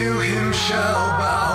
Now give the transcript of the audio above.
to him shall bow.